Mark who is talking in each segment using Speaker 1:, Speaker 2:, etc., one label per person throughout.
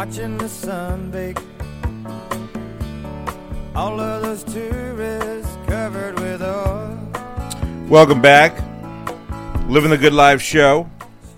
Speaker 1: watching the sun bake. All of those tourists covered with oil.
Speaker 2: Welcome back. Living the Good Life show.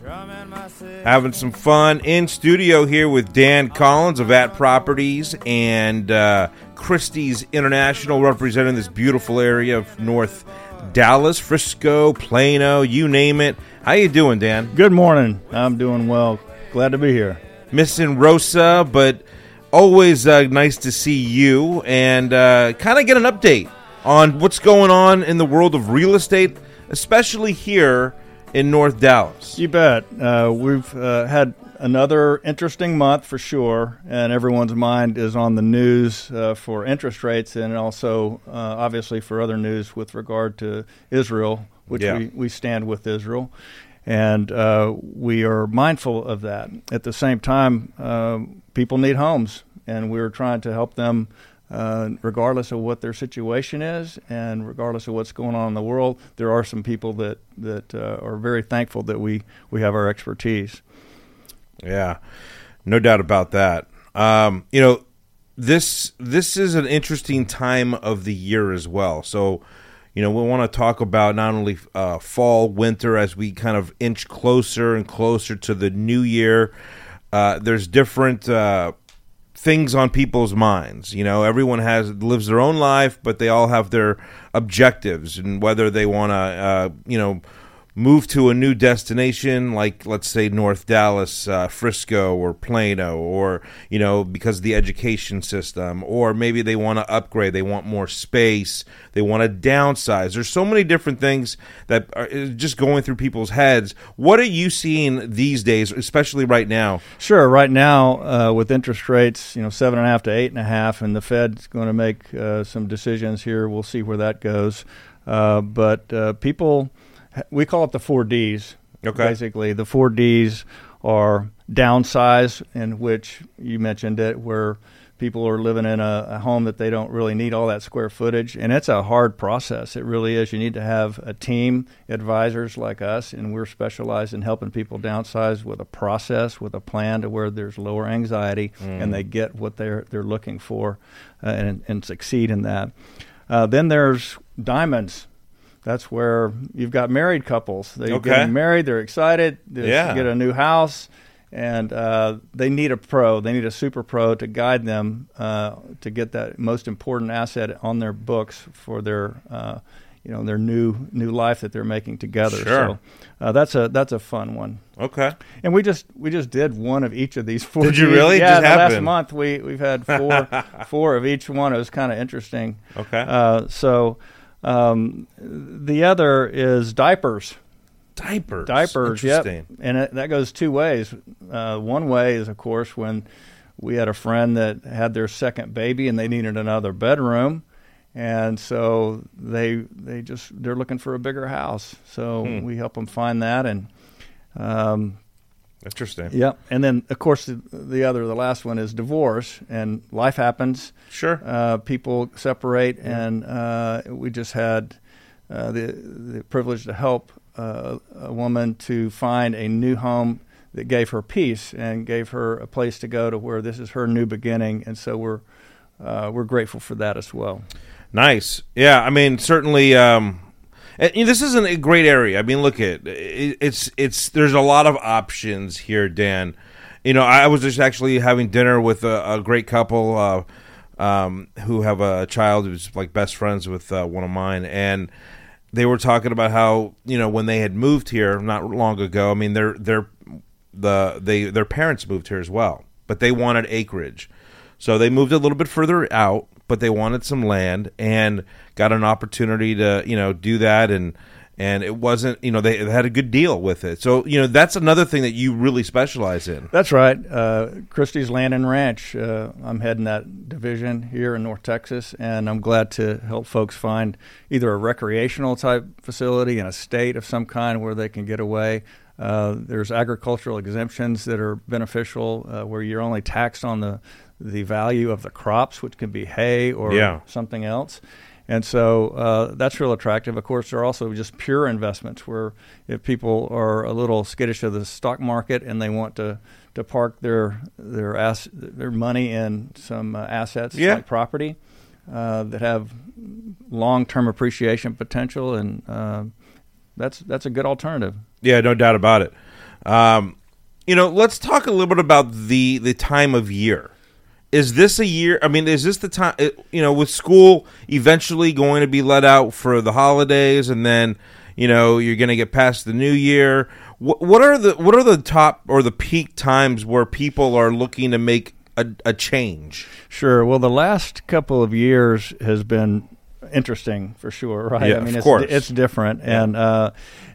Speaker 1: Strumming my cigarette.
Speaker 2: Having some fun in studio here with Dan Collins of At Properties and uh, Christie's International representing this beautiful area of North Dallas, Frisco, Plano, you name it. How you doing, Dan?
Speaker 3: Good morning. I'm doing well. Glad to be here.
Speaker 2: Missing Rosa, but always uh, nice to see you and uh, kind of get an update on what's going on in the world of real estate, especially here in North Dallas.
Speaker 3: You bet. Uh, we've uh, had another interesting month for sure, and everyone's mind is on the news uh, for interest rates and also, uh, obviously, for other news with regard to Israel, which
Speaker 2: Yeah.
Speaker 3: we, we stand with Israel. And uh, we are mindful of that. At the same time, um people need homes, and we're trying to help them uh, regardless of what their situation is and regardless of what's going on in the world. There are some people that, that uh, are very thankful that we, we have our expertise.
Speaker 2: Yeah, no doubt about that. Um, you know, this this is an interesting time of the year as well. So, you know, we want to talk about not only uh, fall, winter as we kind of inch closer and closer to the new year. Uh, there's different uh, things on people's minds. You know, everyone has lives their own life, but they all have their objectives and whether they want to, uh, you know, move to a new destination, like let's say North Dallas, uh, Frisco, or Plano, or you know, because of the education system, or maybe they want to upgrade, they want more space, they want to downsize. There's so many different things that are just going through people's heads. What are you seeing these days, especially right now?
Speaker 3: Sure. Right now, uh, with interest rates, you know, seven and a half to eight and a half, and the Fed's going to make uh, some decisions here. We'll see where that goes. Uh, but uh, people, we call it the four Ds.
Speaker 2: Okay.
Speaker 3: Basically, the four Ds are downsize, in which you mentioned it, where people are living in a, a home that they don't really need all that square footage, and it's a hard process. It really is. You need to have a team, advisors like us, and we're specialized in helping people downsize with a process, with a plan to where there's lower anxiety and they get what they're they're looking for, uh, and and succeed in that. Uh, then there's diamonds. That's where you've got married couples. They're
Speaker 2: Okay.
Speaker 3: getting married. They're excited. They
Speaker 2: Yeah.
Speaker 3: get a new house, and uh, they need a pro. They need a super pro to guide them uh, to get that most important asset on their books for their, uh, you know, their new new life that they're making together.
Speaker 2: Sure.
Speaker 3: So uh, that's a that's a fun one.
Speaker 2: Okay.
Speaker 3: And we just we just did one of each of these four.
Speaker 2: Did you really?
Speaker 3: Yeah, last month we we've had four four of each one. It was kind of interesting.
Speaker 2: Okay.
Speaker 3: Uh, so um, the other is diapers.
Speaker 2: diapers.
Speaker 3: Diapers, yep. And it, that goes two ways. Uh, one way is, of course, when we had a friend that had their second baby and they needed another bedroom, and so they they just they're looking for a bigger house. So
Speaker 2: Hmm.
Speaker 3: we help them find that, and um,
Speaker 2: Interesting.
Speaker 3: yep. And then, of course, the, the other, the last one is divorce, and life happens
Speaker 2: Sure.
Speaker 3: uh, people separate, and uh, we just had uh, the the privilege to help uh, a woman to find a new home that gave her peace and gave her a place to go to where this is her new beginning, and so we're uh, we're grateful for that as well.
Speaker 2: Nice. Yeah, I mean, certainly. Um, and, you know, this isn't a great area. I mean, look at it, it's it's. There's a lot of options here, Dan. You know, I was just actually having dinner with a, a great couple uh, um, who have a child who's like best friends with uh, one of mine, and they were talking about how you know when they had moved here not long ago. I mean, their their the they their parents moved here as well, but they wanted acreage. So they moved a little bit further out, but they wanted some land and got an opportunity to, you know, do that and and it wasn't, you know, they had a good deal with it. So, you know, that's another thing that you really specialize in.
Speaker 3: That's right. Uh, Christie's Land and Ranch. Uh, I'm heading that division here in North Texas, and I'm glad to help folks find either a recreational type facility in a state of some kind where they can get away. Uh, there's agricultural exemptions that are beneficial uh, where you're only taxed on the, the value of the crops, which can be hay or
Speaker 2: Yeah.
Speaker 3: something else. And so uh, that's real attractive. Of course, there are also just pure investments where if people are a little skittish of the stock market and they want to, to park their their ass, their money in some uh, assets
Speaker 2: Yeah.
Speaker 3: like property uh, that have long term appreciation potential, and uh, that's that's a good alternative.
Speaker 2: Yeah, no doubt about it. Um, you know, let's talk a little bit about the the time of year. Is this a year? I mean, is this the time? Eh, you know, with school eventually going to be let out for the holidays, and then you know you're going to get past the new year. What, what are the what are the top or the peak times where people are looking to make a, a change?
Speaker 3: Sure. Well, the last couple of years has been interesting for sure, right?
Speaker 2: Yeah,
Speaker 3: I mean,
Speaker 2: of
Speaker 3: it's,
Speaker 2: course.
Speaker 3: it's different. And uh,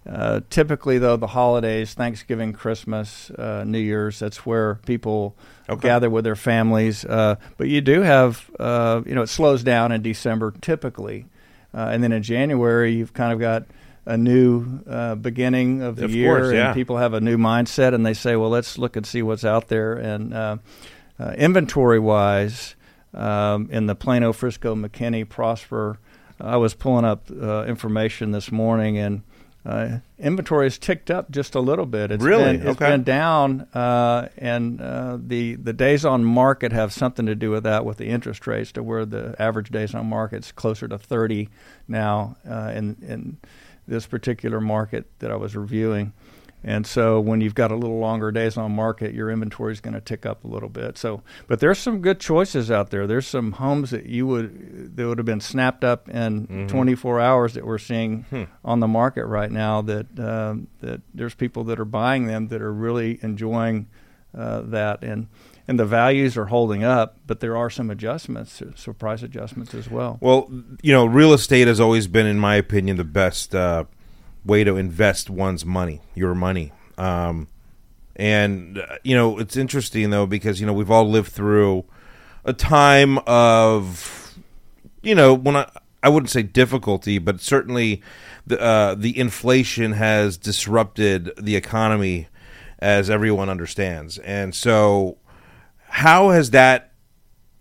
Speaker 3: uh, typically, though, the holidays, Thanksgiving, Christmas, uh, New Year's, that's where people
Speaker 2: Okay.
Speaker 3: gather with their families. Uh, but you do have, uh, you know, it slows down in December typically. Uh, and then in January, you've kind of got a new uh, beginning of the
Speaker 2: Of
Speaker 3: year,
Speaker 2: course, yeah.
Speaker 3: and people have a new mindset, and they say, "Well, let's look and see what's out there." And uh, uh, inventory wise, um, in the Plano, Frisco, McKinney, Prosper, I was pulling up uh, information this morning, and uh, inventory has ticked up just a little bit. It's
Speaker 2: Really?
Speaker 3: been, it's
Speaker 2: Okay.
Speaker 3: been down, uh, and uh, the the days on market have something to do with that, with the interest rates, to where the average days on market is closer to 30 now uh, in in this particular market that I was reviewing. And so when you've got a little longer days on market, your inventory is going to tick up a little bit. So, but there's some good choices out there. There's some homes that you would that would have been snapped up in 24 hours that we're seeing on the market right now. That um, that there's people that are buying them that are really enjoying uh, that, and and the values are holding up. But there are some adjustments, so price adjustments as well.
Speaker 2: Well, you know, real estate has always been, in my opinion, the best uh, way to invest one's money, your money. Um, and uh, you know, it's interesting though because you know we've all lived through a time of, you know, when I I wouldn't say difficulty, but certainly the uh, the inflation has disrupted the economy, as everyone understands, and so how has that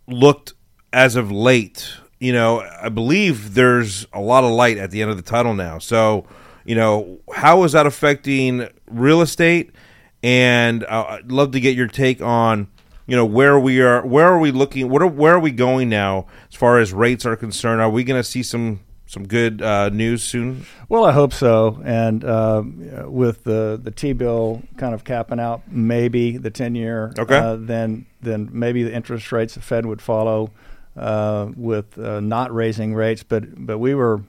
Speaker 2: looked as of late, you know, I believe there's a lot of light at the end of the tunnel now. So, you know, how is that affecting real estate? And uh, I'd love to get your take on, you know, where we are, where are we looking, what are, where are we going now as far as rates are concerned? Are we going to see some some good uh, news soon?
Speaker 3: Well, I hope so. And uh, with the the T bill kind of capping out, maybe the ten year,
Speaker 2: Okay.
Speaker 3: uh, then then maybe the interest rates the Fed would follow uh, with uh, not raising rates. But but we were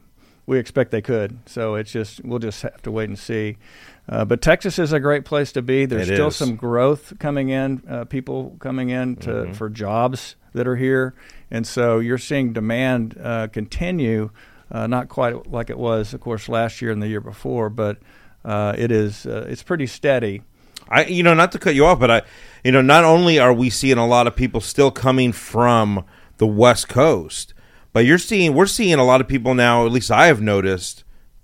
Speaker 3: we expect they could. So it's just we'll just have to wait and see. Uh, but Texas is a great place to be. There's
Speaker 2: It
Speaker 3: still
Speaker 2: is.
Speaker 3: some growth coming in, uh, people coming in to,
Speaker 2: Mm-hmm.
Speaker 3: for jobs that are here, and so you're seeing demand uh, continue. Uh, not quite like it was, of course, last year and the year before, but uh, it is uh, it's pretty steady.
Speaker 2: I, you know, not to cut you off, but I, you know, not only are we seeing a lot of people still coming from the West Coast, but you're seeing, we're seeing a lot of people now. At least I have noticed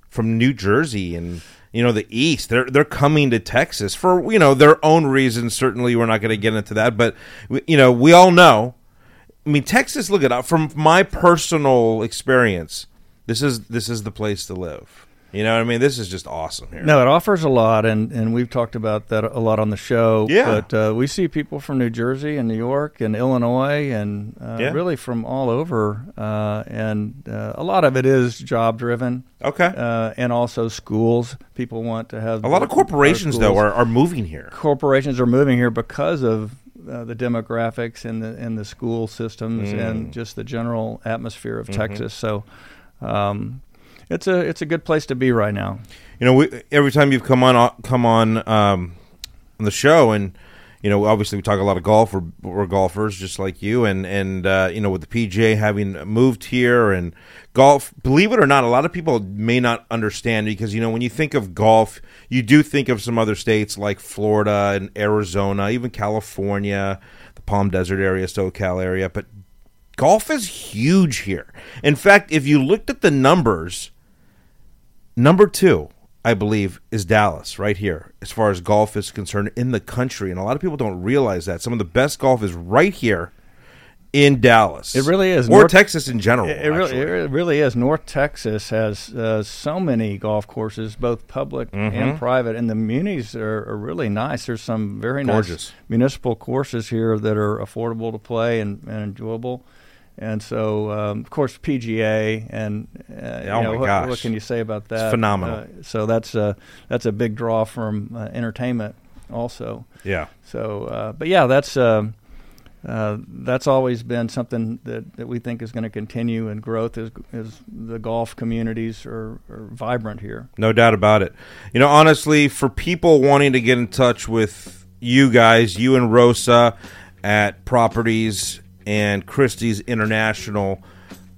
Speaker 2: from New Jersey and you know the East. They're they're coming to Texas for you know their own reasons. Certainly, we're not going to get into that, but we- you know, we all know. I mean, Texas. Look at from my personal experience. This is this is the place to live. You know what I mean? This is just awesome here.
Speaker 3: No, it offers a lot, and, and we've talked about that a lot on the show.
Speaker 2: Yeah.
Speaker 3: But uh, we see people from New Jersey and New York and Illinois and uh,
Speaker 2: Yeah.
Speaker 3: really from all over. Uh, and uh, a lot of it is job driven
Speaker 2: Okay.
Speaker 3: uh, and also schools. People want to have
Speaker 2: A lot of corporations, though, are, are moving here.
Speaker 3: corporations are moving here because of uh, the demographics and the and the school systems
Speaker 2: Mm.
Speaker 3: and just the general atmosphere of
Speaker 2: Mhm.
Speaker 3: Texas. So, um, it's a it's a good place to be right now.
Speaker 2: You know, we, every time you've come on come on um, on the show, and you know, obviously we talk a lot of golf. We're, we're golfers, just like you, and and uh, you know, with the PGA having moved here and golf, believe it or not, a lot of people may not understand because you know when you think of golf, you do think of some other states like Florida and Arizona, even California, the Palm Desert area, SoCal area, but golf is huge here. In fact, if you looked at the numbers, number two, I believe, is Dallas right here as far as golf is concerned in the country. And a lot of people don't realize that. Some of the best golf is right here in Dallas.
Speaker 3: It really is.
Speaker 2: or
Speaker 3: North-
Speaker 2: Texas in general.
Speaker 3: It, it really, it really is. North Texas has uh, so many golf courses, both public
Speaker 2: Mm-hmm.
Speaker 3: and private, and the munis are, are really nice. There's some very
Speaker 2: Gorgeous.
Speaker 3: nice municipal courses here that are affordable to play and, and enjoyable. And so, um, of course, PGA and uh,
Speaker 2: Oh
Speaker 3: you know,
Speaker 2: my
Speaker 3: what,
Speaker 2: gosh.
Speaker 3: what can you say about that?
Speaker 2: phenomenal.
Speaker 3: Uh, so that's a that's a big draw from uh, entertainment, also.
Speaker 2: yeah.
Speaker 3: So, uh, but yeah, that's uh, that's always been something that, that we think is going to continue, and growth is is the golf communities are, are vibrant here.
Speaker 2: No doubt about it. You know, honestly, for people wanting to get in touch with you guys, you and Rosa at Properties and Christie's International,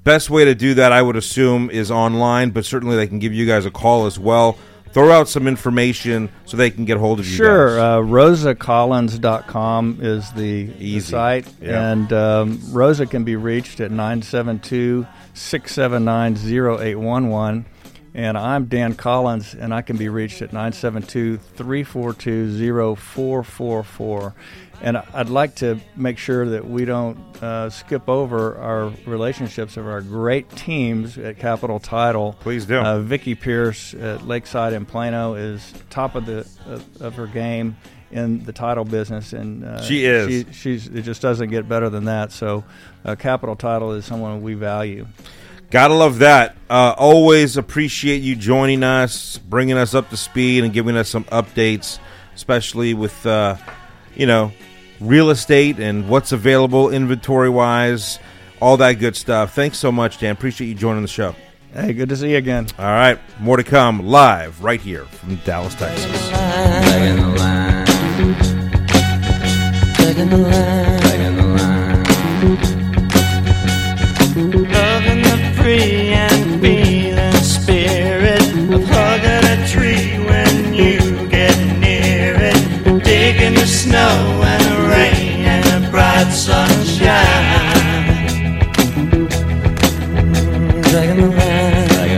Speaker 2: best way to do that, I would assume, is online, but certainly they can give you guys a call as well. Throw out some information so they can get hold of you
Speaker 3: Sure,
Speaker 2: guys.
Speaker 3: uh, rosacollins.com is the, the
Speaker 2: Easy.
Speaker 3: site,
Speaker 2: Yeah.
Speaker 3: and um, Rosa can be reached at 972 679 0811. And I'm Dan Collins, and I can be reached at 972 342 0444. And I'd like to make sure that we don't uh, skip over our relationships of our great teams at Capital Title.
Speaker 2: Please do.
Speaker 3: Uh, Vicky Pierce at Lakeside in Plano is top of the of, of her game in the title business, and uh,
Speaker 2: She is.
Speaker 3: She, she's it just doesn't get better than that. So, uh, Capital Title is someone we value.
Speaker 2: Gotta love that. Uh, always appreciate you joining us, bringing us up to speed, and giving us some updates, especially with, uh, you know, real estate and what's available inventory wise, all that good stuff. Thanks so much, Dan. Appreciate you joining the show.
Speaker 3: Hey, good to see you again.
Speaker 2: All right, more to come live right here from Dallas, Texas.
Speaker 4: Back in the line. Back in the line. Back in the line.